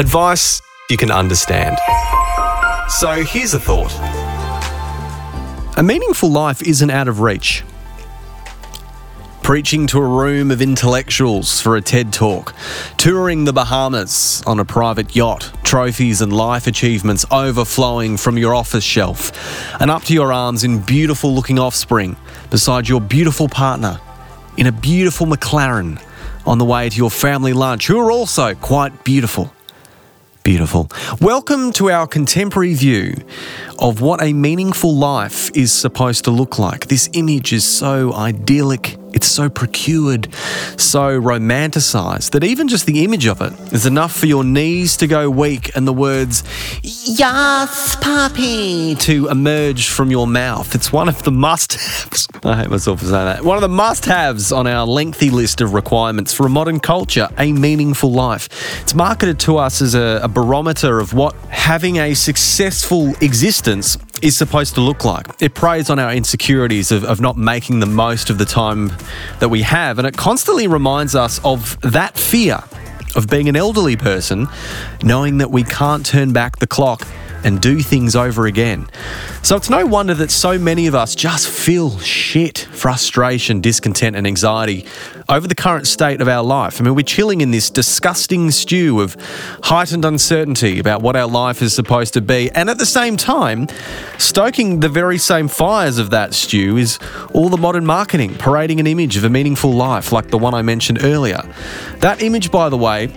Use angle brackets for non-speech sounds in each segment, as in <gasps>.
Advice you can understand. So here's a thought A meaningful life isn't out of reach. Preaching to a room of intellectuals for a TED talk, touring the Bahamas on a private yacht, trophies and life achievements overflowing from your office shelf, and up to your arms in beautiful looking offspring beside your beautiful partner in a beautiful McLaren on the way to your family lunch, who are also quite beautiful. Beautiful. Welcome to our contemporary view of what a meaningful life is supposed to look like. This image is so idyllic, it's so procured, so romanticized that even just the image of it is enough for your knees to go weak and the words, Yes, puppy, to emerge from your mouth. It's one of the must haves. <laughs> I hate myself for saying that. One of the must haves on our lengthy list of requirements for a modern culture, a meaningful life. It's marketed to us as a, a barometer of what having a successful existence is supposed to look like. It preys on our insecurities of, of not making the most of the time that we have, and it constantly reminds us of that fear of being an elderly person, knowing that we can't turn back the clock and do things over again. So it's no wonder that so many of us just feel shit, frustration, discontent, and anxiety over the current state of our life. I mean, we're chilling in this disgusting stew of heightened uncertainty about what our life is supposed to be. And at the same time, stoking the very same fires of that stew is all the modern marketing parading an image of a meaningful life like the one I mentioned earlier. That image, by the way,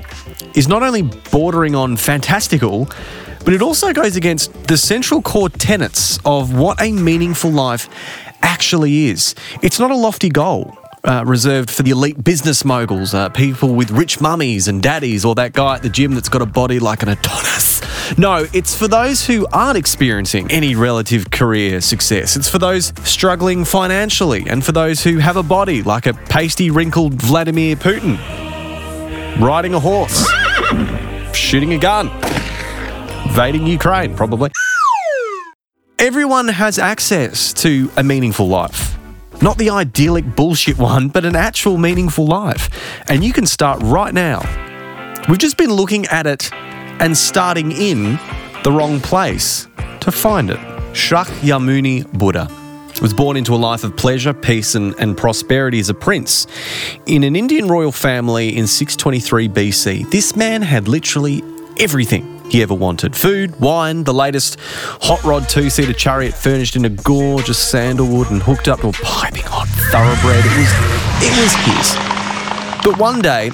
is not only bordering on fantastical, but it also goes against the central core tenets of what a meaningful life actually is. It's not a lofty goal. Uh, reserved for the elite business moguls, uh, people with rich mummies and daddies, or that guy at the gym that's got a body like an Adonis. No, it's for those who aren't experiencing any relative career success. It's for those struggling financially, and for those who have a body like a pasty, wrinkled Vladimir Putin, riding a horse, shooting a gun invading Ukraine, probably. Everyone has access to a meaningful life. Not the idyllic bullshit one, but an actual meaningful life. And you can start right now. We've just been looking at it and starting in the wrong place to find it. Shakyamuni Buddha was born into a life of pleasure, peace, and, and prosperity as a prince. In an Indian royal family in 623 BC, this man had literally everything he ever wanted food, wine, the latest hot rod two seater chariot furnished in a gorgeous sandalwood and hooked up to a piping hot thoroughbred. It was, it was his. But one day,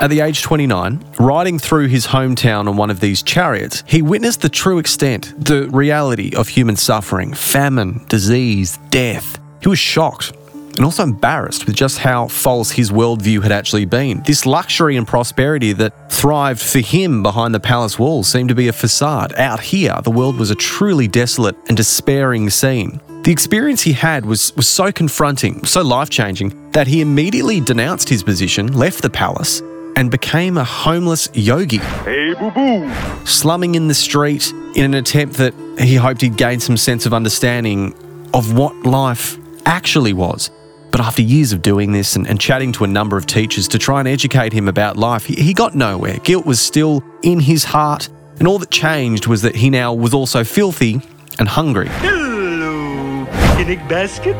at the age 29, riding through his hometown on one of these chariots, he witnessed the true extent, the reality of human suffering, famine, disease, death. He was shocked and also embarrassed with just how false his worldview had actually been. This luxury and prosperity that thrived for him behind the palace walls seemed to be a facade. Out here, the world was a truly desolate and despairing scene. The experience he had was, was so confronting, so life changing, that he immediately denounced his position, left the palace, and became a homeless yogi. Hey, boo boo! Slumming in the street in an attempt that he hoped he'd gain some sense of understanding of what life actually was. But after years of doing this and, and, chatting to a number of teachers to try and educate him about life, he, he got nowhere. Guilt was still in his heart, and all that changed was that he now was also filthy and hungry. Hello, picnic basket.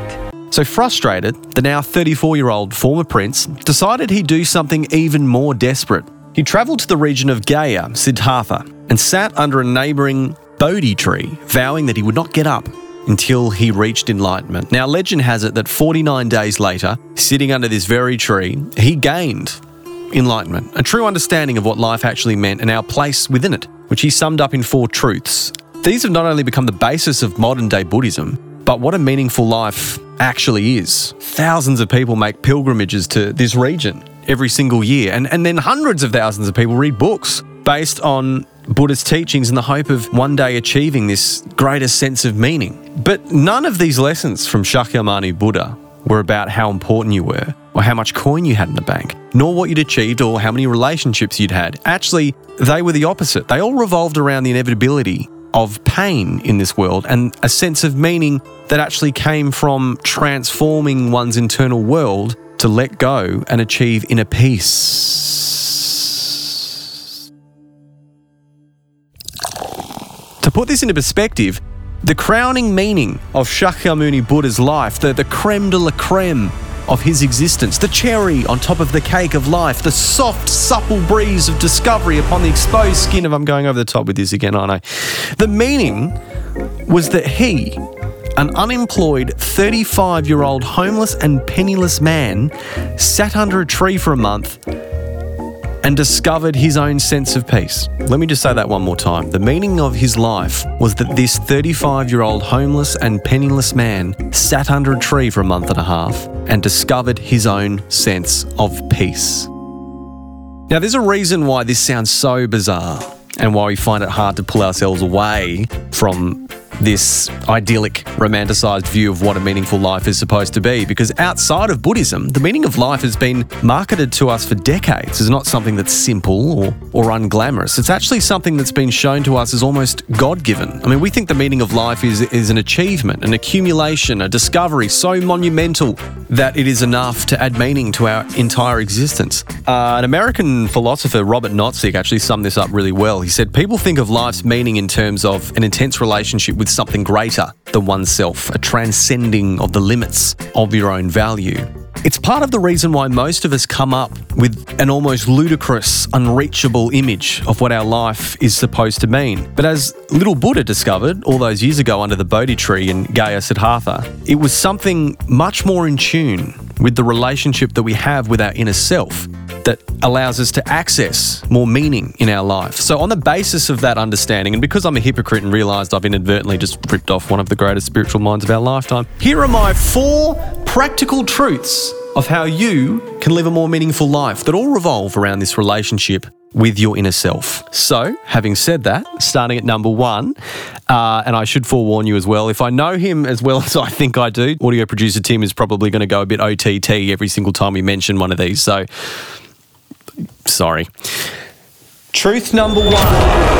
So frustrated, the now 34 year old former prince decided he'd do something even more desperate. He travelled to the region of Gaya, Siddhartha, and sat under a neighbouring Bodhi tree, vowing that he would not get up until he reached enlightenment. Now, legend has it that 49 days later, sitting under this very tree, he gained enlightenment, a true understanding of what life actually meant and our place within it, which he summed up in four truths. These have not only become the basis of modern day Buddhism, but what a meaningful life actually is. Thousands of people make pilgrimages to this region every single year, and, and then hundreds of thousands of people read books based on Buddha's teachings in the hope of one day achieving this greater sense of meaning. But none of these lessons from Shakyamuni Buddha were about how important you were, or how much coin you had in the bank, nor what you'd achieved or how many relationships you'd had. Actually, they were the opposite. They all revolved around the inevitability of pain in this world and a sense of meaning that actually came from transforming one's internal world to let go and achieve inner peace. To put this into perspective, the crowning meaning of Shakyamuni Buddha's life, the, the creme de la creme of his existence, the cherry on top of the cake of life, the soft, supple breeze of discovery upon the exposed skin of I'm going over the top with this again, aren't I? The meaning was that he, an unemployed 35 year old homeless and penniless man, sat under a tree for a month and discovered his own sense of peace. Let me just say that one more time. The meaning of his life was that this 35 year old homeless and penniless man sat under a tree for a month and a half and discovered his own sense of peace. Now, there's a reason why this sounds so bizarre and why we find it hard to pull ourselves away from this idyllic, romanticized view of what a meaningful life is supposed to be. Because outside of Buddhism, the meaning of life has been marketed to us for decades as not something that's simple or, or unglamorous. It's actually something that's been shown to us as almost God given. I mean, we think the meaning of life is, is an achievement, an accumulation, a discovery so monumental that it is enough to add meaning to our entire existence. Uh, an American philosopher, Robert Nozick, actually summed this up really well. He said, People think of life's meaning in terms of an intense relationship with something greater than oneself, a transcending of the limits of your own value. It's part of the reason why most of us come up with an almost ludicrous, unreachable image of what our life is supposed to mean. But as little Buddha discovered all those years ago under the Bodhi tree in Gaya Siddhartha, it was something much more in tune with the relationship that we have with our inner self that allows us to access more meaning in our life. So, on the basis of that understanding, and because I'm a hypocrite and realized I've inadvertently just ripped off one of the greatest spiritual minds of our lifetime, here are my four practical truths of how you can live a more meaningful life that all revolve around this relationship with your inner self. So, having said that, starting at number one, uh, and I should forewarn you as well, if I know him as well <laughs> as I think I do, audio producer Tim is probably going to go a bit OTT every single time we mention one of these. So, sorry. Truth number one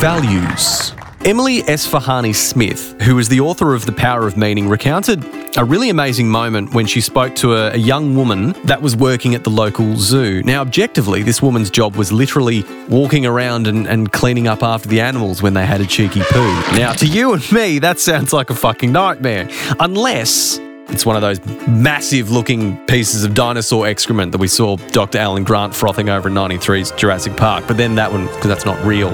values. Emily Esfahani Smith, who is the author of The Power of Meaning, recounted a really amazing moment when she spoke to a, a, young woman that was working at the local zoo. Now, objectively, this woman's job was literally walking around and, and cleaning up after the animals when they had a cheeky poo. Now, to you and me, that sounds like a fucking nightmare. Unless it's one of those massive looking pieces of dinosaur excrement that we saw Dr. Alan Grant frothing over in 93's Jurassic Park. But then that one, because that's not real.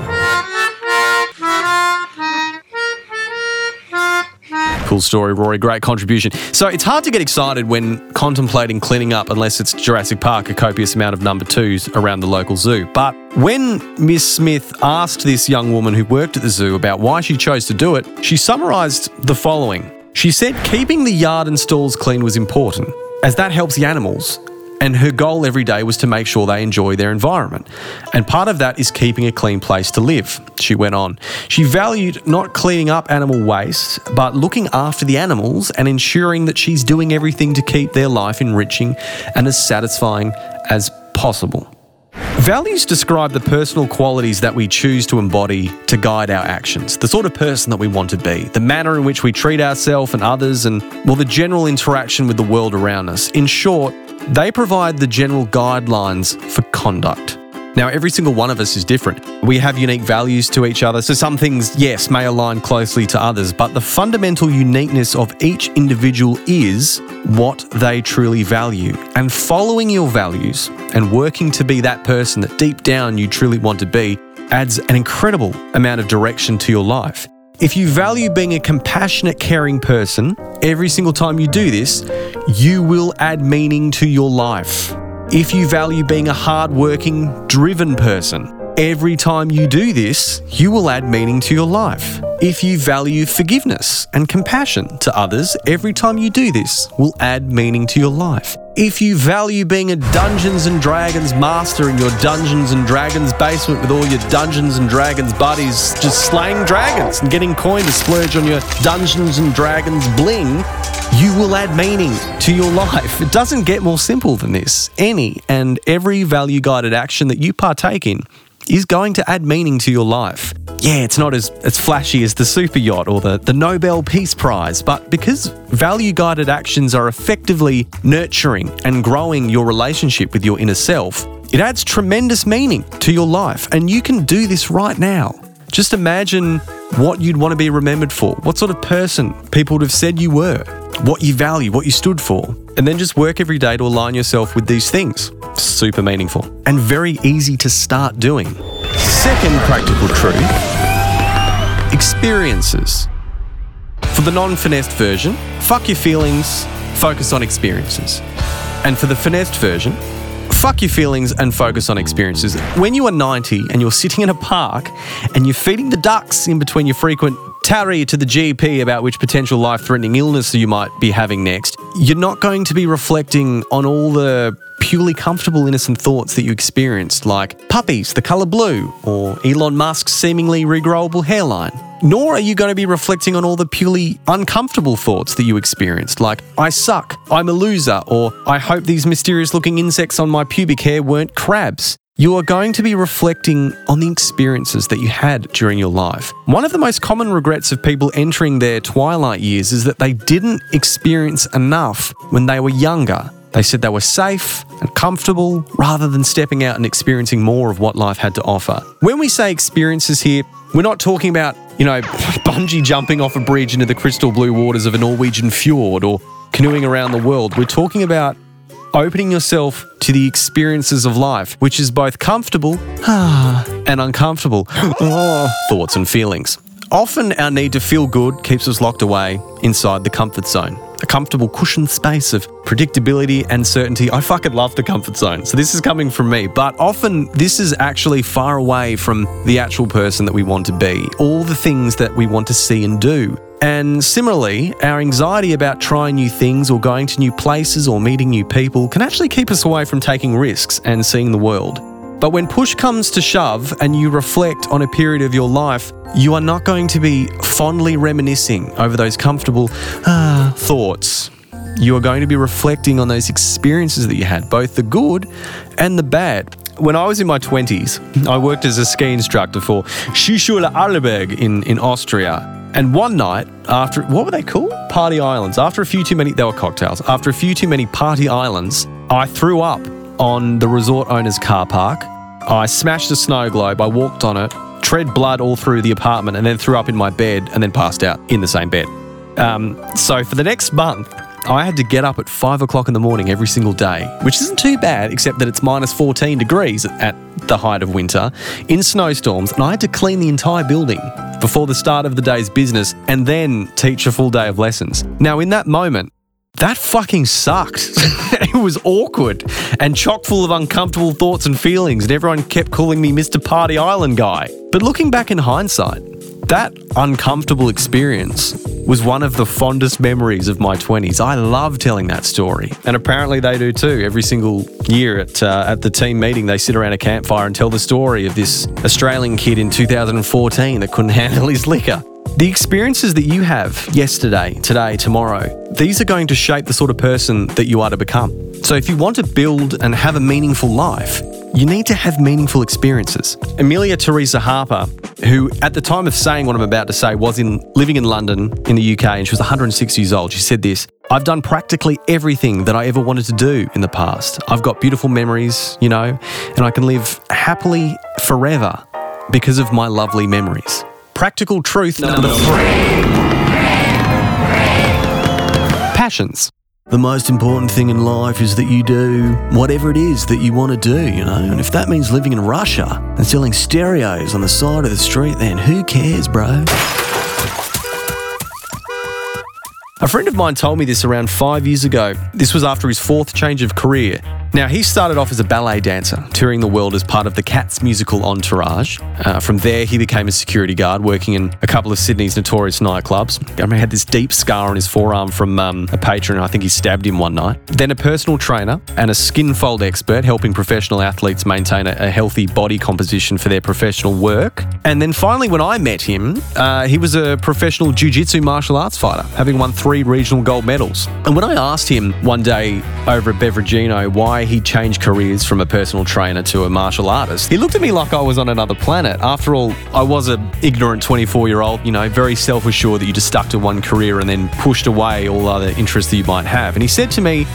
Cool story, Rory. Great contribution. So it's hard to get excited when contemplating cleaning up unless it's Jurassic Park, a copious amount of number twos around the local zoo. But when Miss Smith asked this young woman who worked at the zoo about why she chose to do it, she summarised the following. She said keeping the yard and stalls clean was important, as that helps the animals and her goal every day was to make sure they enjoy their environment. And part of that is keeping a clean place to live, she went on. She valued not cleaning up animal waste, but looking after the animals and ensuring that she's doing everything to keep their life enriching and as satisfying as possible. Values describe the personal qualities that we choose to embody to guide our actions, the sort of person that we want to be, the manner in which we treat ourselves and others, and, well, the general interaction with the world around us. In short, they provide the general guidelines for conduct. Now, every single one of us is different. We have unique values to each other, so some things, yes, may align closely to others, but the fundamental uniqueness of each individual is what they truly value. And following your values and working to be that person that deep down you truly want to be adds an incredible amount of direction to your life. If you value being a compassionate, caring person, every single time you do this, you will add meaning to your life. If you value being a hardworking, driven person, every time you do this, you will add meaning to your life. If you value forgiveness and compassion to others, every time you do this will add meaning to your life. If you value being a Dungeons and Dragons master in your Dungeons and Dragons basement with all your Dungeons and Dragons buddies just slaying dragons and getting coin to splurge on your Dungeons and Dragons bling, you will add meaning to your life. It doesn't get more simple than this. Any and every value guided action that you partake in is going to add meaning to your life. Yeah, it's not as, as flashy as the super yacht or the, the Nobel Peace Prize, but because value guided actions are effectively nurturing and growing your relationship with your inner self, it adds tremendous meaning to your life, and you can do this right now. Just imagine what you'd want to be remembered for, what sort of person people would have said you were, what you value, what you stood for, and then just work every day to align yourself with these things. Super meaningful and very easy to start doing. Second practical truth experiences. For the non finessed version, fuck your feelings, focus on experiences. And for the finessed version, fuck your feelings and focus on experiences. When you are 90 and you're sitting in a park and you're feeding the ducks in between your frequent tarry to the GP about which potential life threatening illness you might be having next, you're not going to be reflecting on all the purely comfortable, innocent thoughts that you experienced, like puppies, the colour blue, or Elon Musk's seemingly regrowable hairline. Nor are you going to be reflecting on all the purely uncomfortable thoughts that you experienced, like, I suck, I'm a loser, or I hope these mysterious looking insects on my pubic hair weren't crabs. You are going to be reflecting on the experiences that you had during your life. One of the most common regrets of people entering their twilight years is that they didn't experience enough when they were younger. They said they were safe and comfortable rather than stepping out and experiencing more of what life had to offer. When we say experiences here, we're not talking about, you know, <laughs> bungee jumping off a bridge into the crystal blue waters of a Norwegian fjord or canoeing around the world. We're talking about opening yourself to the experiences of life, which is both comfortable <sighs> and uncomfortable oh. <gasps> thoughts and feelings. Often, our need to feel good keeps us locked away inside the comfort zone. A comfortable cushioned space of predictability and certainty. I fucking love the comfort zone. So, this is coming from me. But often, this is actually far away from the actual person that we want to be, all the things that we want to see and do. And similarly, our anxiety about trying new things or going to new places or meeting new people can actually keep us away from taking risks and seeing the world. But when push comes to shove and you reflect on a period of your life, you are not going to be fondly reminiscing over those comfortable ah, thoughts. You are going to be reflecting on those experiences that you had, both the good and the bad. When I was in my 20s, I worked as a ski instructor for Skischule Arlberg in, in Austria. And one night, after what were they called? Party islands. After a few too many, they were cocktails. After a few too many party islands, I threw up on the resort owner's car park. I smashed a snow globe. I walked on it, tread blood all through the apartment, and then threw up in my bed and then passed out in the same bed. Um, so for the next month, I had to get up at five o'clock in the morning every single day, which isn't too bad, except that it's minus 14 degrees at the height of winter in snowstorms, and I had to clean the entire building before the start of the day's business and then teach a full day of lessons. Now, in that moment, that fucking sucked. <laughs> it was awkward and chock full of uncomfortable thoughts and feelings, and everyone kept calling me Mr. Party Island Guy. But looking back in hindsight, that uncomfortable experience was one of the fondest memories of my 20s. I love telling that story. And apparently they do too. Every single year at, uh, at the team meeting, they sit around a campfire and tell the story of this Australian kid in 2014 that couldn't <laughs> handle his liquor. The experiences that you have yesterday, today, tomorrow, these are going to shape the sort of person that you are to become. So if you want to build and have a meaningful life, you need to have meaningful experiences. Amelia Teresa Harper, who at the time of saying what I'm about to say was in living in London in the UK and she was 106 years old, she said this I've done practically everything that I ever wanted to do in the past. I've got beautiful memories, you know, and I can live happily forever because of my lovely memories. Practical truth number three passions. The most important thing in life is that you do whatever it is that you want to do, you know. And if that means living in Russia and selling stereos on the side of the street, then who cares, bro? A friend of mine told me this around five years ago. This was after his fourth change of career. Now, he started off as a ballet dancer, touring the world as part of the Cats musical Entourage. Uh, from there, he became a security guard, working in a couple of Sydney's notorious nightclubs. I he had this deep scar on his forearm from um, a patron. I think he stabbed him one night. Then a personal trainer and a skin fold expert, helping professional athletes maintain a, a healthy body composition for their professional work. And then finally, when I met him, uh, he was a professional jiu-jitsu martial arts fighter, having won three regional gold medals. And when I asked him one day over at Beveragino why he changed careers from a personal trainer to a martial artist, he looked at me like I was on another planet. After all, I was an ignorant 24 year old, you know, very self assured that you just stuck to one career and then pushed away all other interests that you might have. And he said to me,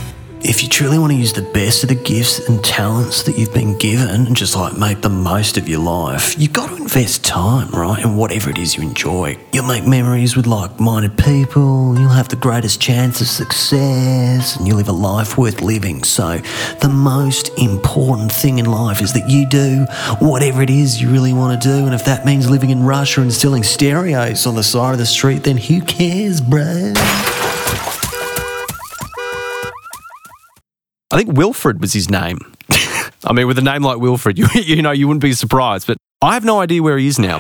if you truly want to use the best of the gifts and talents that you've been given and just like make the most of your life, you've got to invest time, right? In whatever it is you enjoy. You'll make memories with like minded people, you'll have the greatest chance of success, and you'll live a life worth living. So, the most important thing in life is that you do whatever it is you really want to do. And if that means living in Russia and selling stereos on the side of the street, then who cares, bro? I think Wilfred was his name. <laughs> I mean, with a name like Wilfred, <laughs> you, you know, you wouldn't be surprised. But I have no idea where he is now.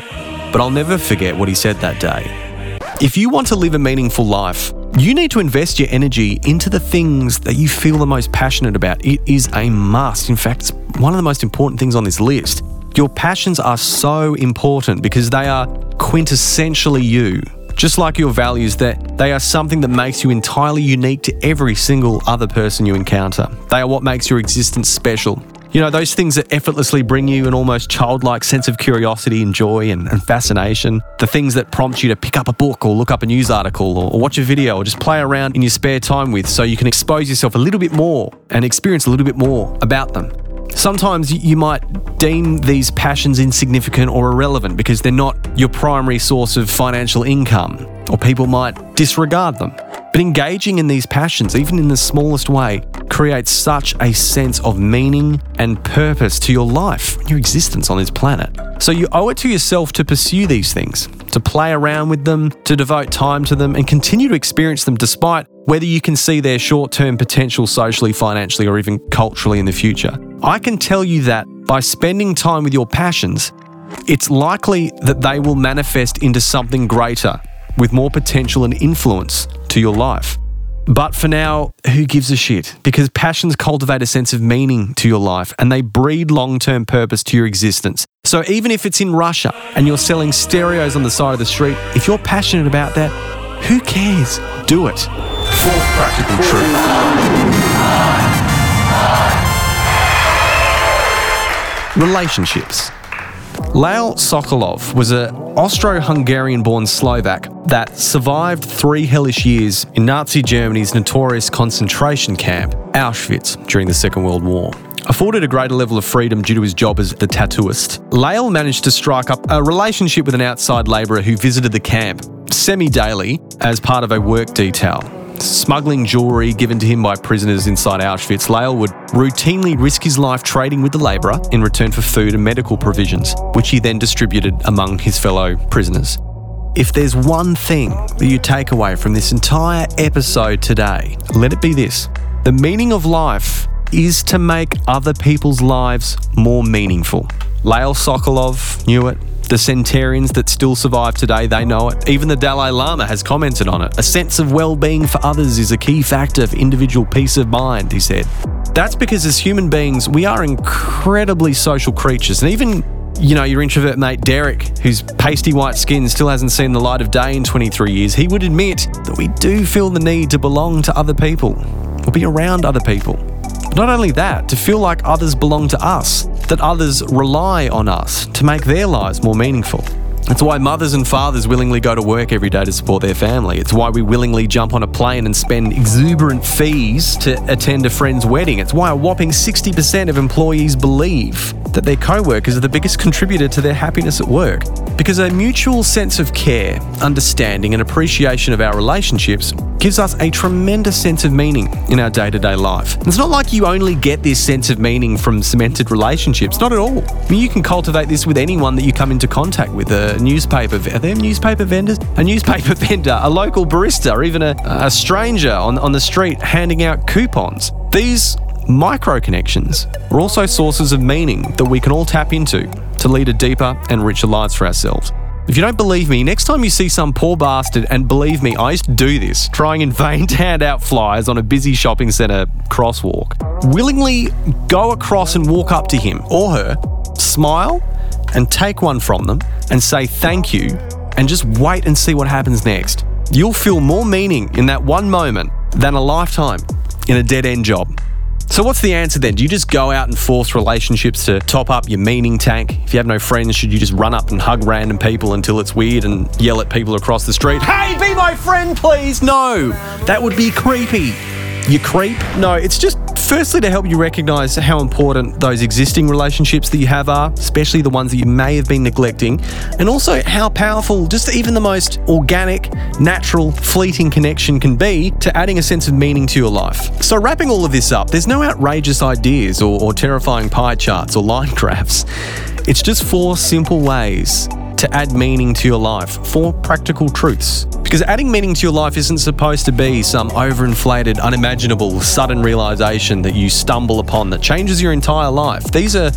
But I'll never forget what he said that day. If you want to live a meaningful life, you need to invest your energy into the things that you feel the most passionate about. It is a must. In fact, it's one of the most important things on this list. Your passions are so important because they are quintessentially you. Just like your values, that they are something that makes you entirely unique to every single other person you encounter. They are what makes your existence special. You know, those things that effortlessly bring you an almost childlike sense of curiosity and joy and, and fascination. The things that prompt you to pick up a book or look up a news article or, or watch a video or just play around in your spare time with so you can expose yourself a little bit more and experience a little bit more about them. Sometimes you might deem these passions insignificant or irrelevant because they're not your primary source of financial income, or people might disregard them. But engaging in these passions, even in the smallest way, creates such a sense of meaning and purpose to your life, your existence on this planet. So you owe it to yourself to pursue these things, to play around with them, to devote time to them, and continue to experience them despite whether you can see their short term potential socially, financially, or even culturally in the future. I can tell you that by spending time with your passions, it's likely that they will manifest into something greater with more potential and influence to your life. But for now, who gives a shit? Because passions cultivate a sense of meaning to your life and they breed long term purpose to your existence. So even if it's in Russia and you're selling stereos on the side of the street, if you're passionate about that, who cares? Do it. Fourth practical truth. Relationships. Lyle Sokolov was an Austro Hungarian born Slovak that survived three hellish years in Nazi Germany's notorious concentration camp, Auschwitz, during the Second World War. Afforded a greater level of freedom due to his job as the tattooist, Lale managed to strike up a relationship with an outside labourer who visited the camp semi daily as part of a work detail smuggling jewellery given to him by prisoners inside Auschwitz, Lale would routinely risk his life trading with the labourer in return for food and medical provisions, which he then distributed among his fellow prisoners. If there's one thing that you take away from this entire episode today, let it be this the meaning of life is to make other people's lives more meaningful. Lale Sokolov knew it, the centurions that still survive today, they know it. Even the Dalai Lama has commented on it. A sense of well being for others is a key factor for individual peace of mind, he said. That's because as human beings, we are incredibly social creatures. And even, you know, your introvert mate Derek, whose pasty white skin still hasn't seen the light of day in 23 years, he would admit that we do feel the need to belong to other people or be around other people. Not only that, to feel like others belong to us, that others rely on us to make their lives more meaningful. It's why mothers and fathers willingly go to work every day to support their family. It's why we willingly jump on a plane and spend exuberant fees to attend a friend's wedding. It's why a whopping 60% of employees believe that their co workers are the biggest contributor to their happiness at work. Because a mutual sense of care, understanding, and appreciation of our relationships gives us a tremendous sense of meaning in our day to day life. It's not like you only get this sense of meaning from cemented relationships, not at all. I mean, you can cultivate this with anyone that you come into contact with a newspaper, are there newspaper vendors? A newspaper <laughs> vendor, a local barista, or even a, a stranger on, on the street handing out coupons. These micro connections are also sources of meaning that we can all tap into to lead a deeper and richer lives for ourselves. If you don't believe me, next time you see some poor bastard, and believe me, I used to do this, trying in vain to hand out flyers on a busy shopping centre crosswalk, willingly go across and walk up to him or her, smile, and take one from them and say thank you, and just wait and see what happens next. You'll feel more meaning in that one moment than a lifetime in a dead end job. So, what's the answer then? Do you just go out and force relationships to top up your meaning tank? If you have no friends, should you just run up and hug random people until it's weird and yell at people across the street, Hey, be my friend, please? No, that would be creepy. You creep? No, it's just firstly to help you recognize how important those existing relationships that you have are, especially the ones that you may have been neglecting, and also how powerful just even the most organic, natural, fleeting connection can be to adding a sense of meaning to your life. So, wrapping all of this up, there's no outrageous ideas or, or terrifying pie charts or line <laughs> graphs. It's just four simple ways to add meaning to your life, four practical truths. Because adding meaning to your life isn't supposed to be some overinflated, unimaginable, sudden realization that you stumble upon that changes your entire life. These are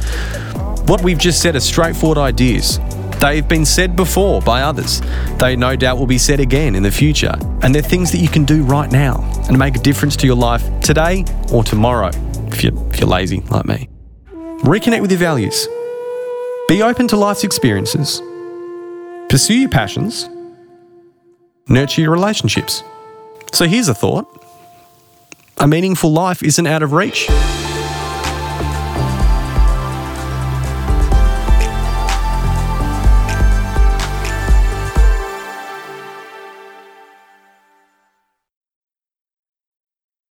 what we've just said are straightforward ideas. They've been said before by others. They no doubt will be said again in the future. And they're things that you can do right now and make a difference to your life today or tomorrow, if you're, if you're lazy like me. Reconnect with your values. Be open to life's experiences. Pursue your passions. Nurture your relationships. So here's a thought a meaningful life isn't out of reach.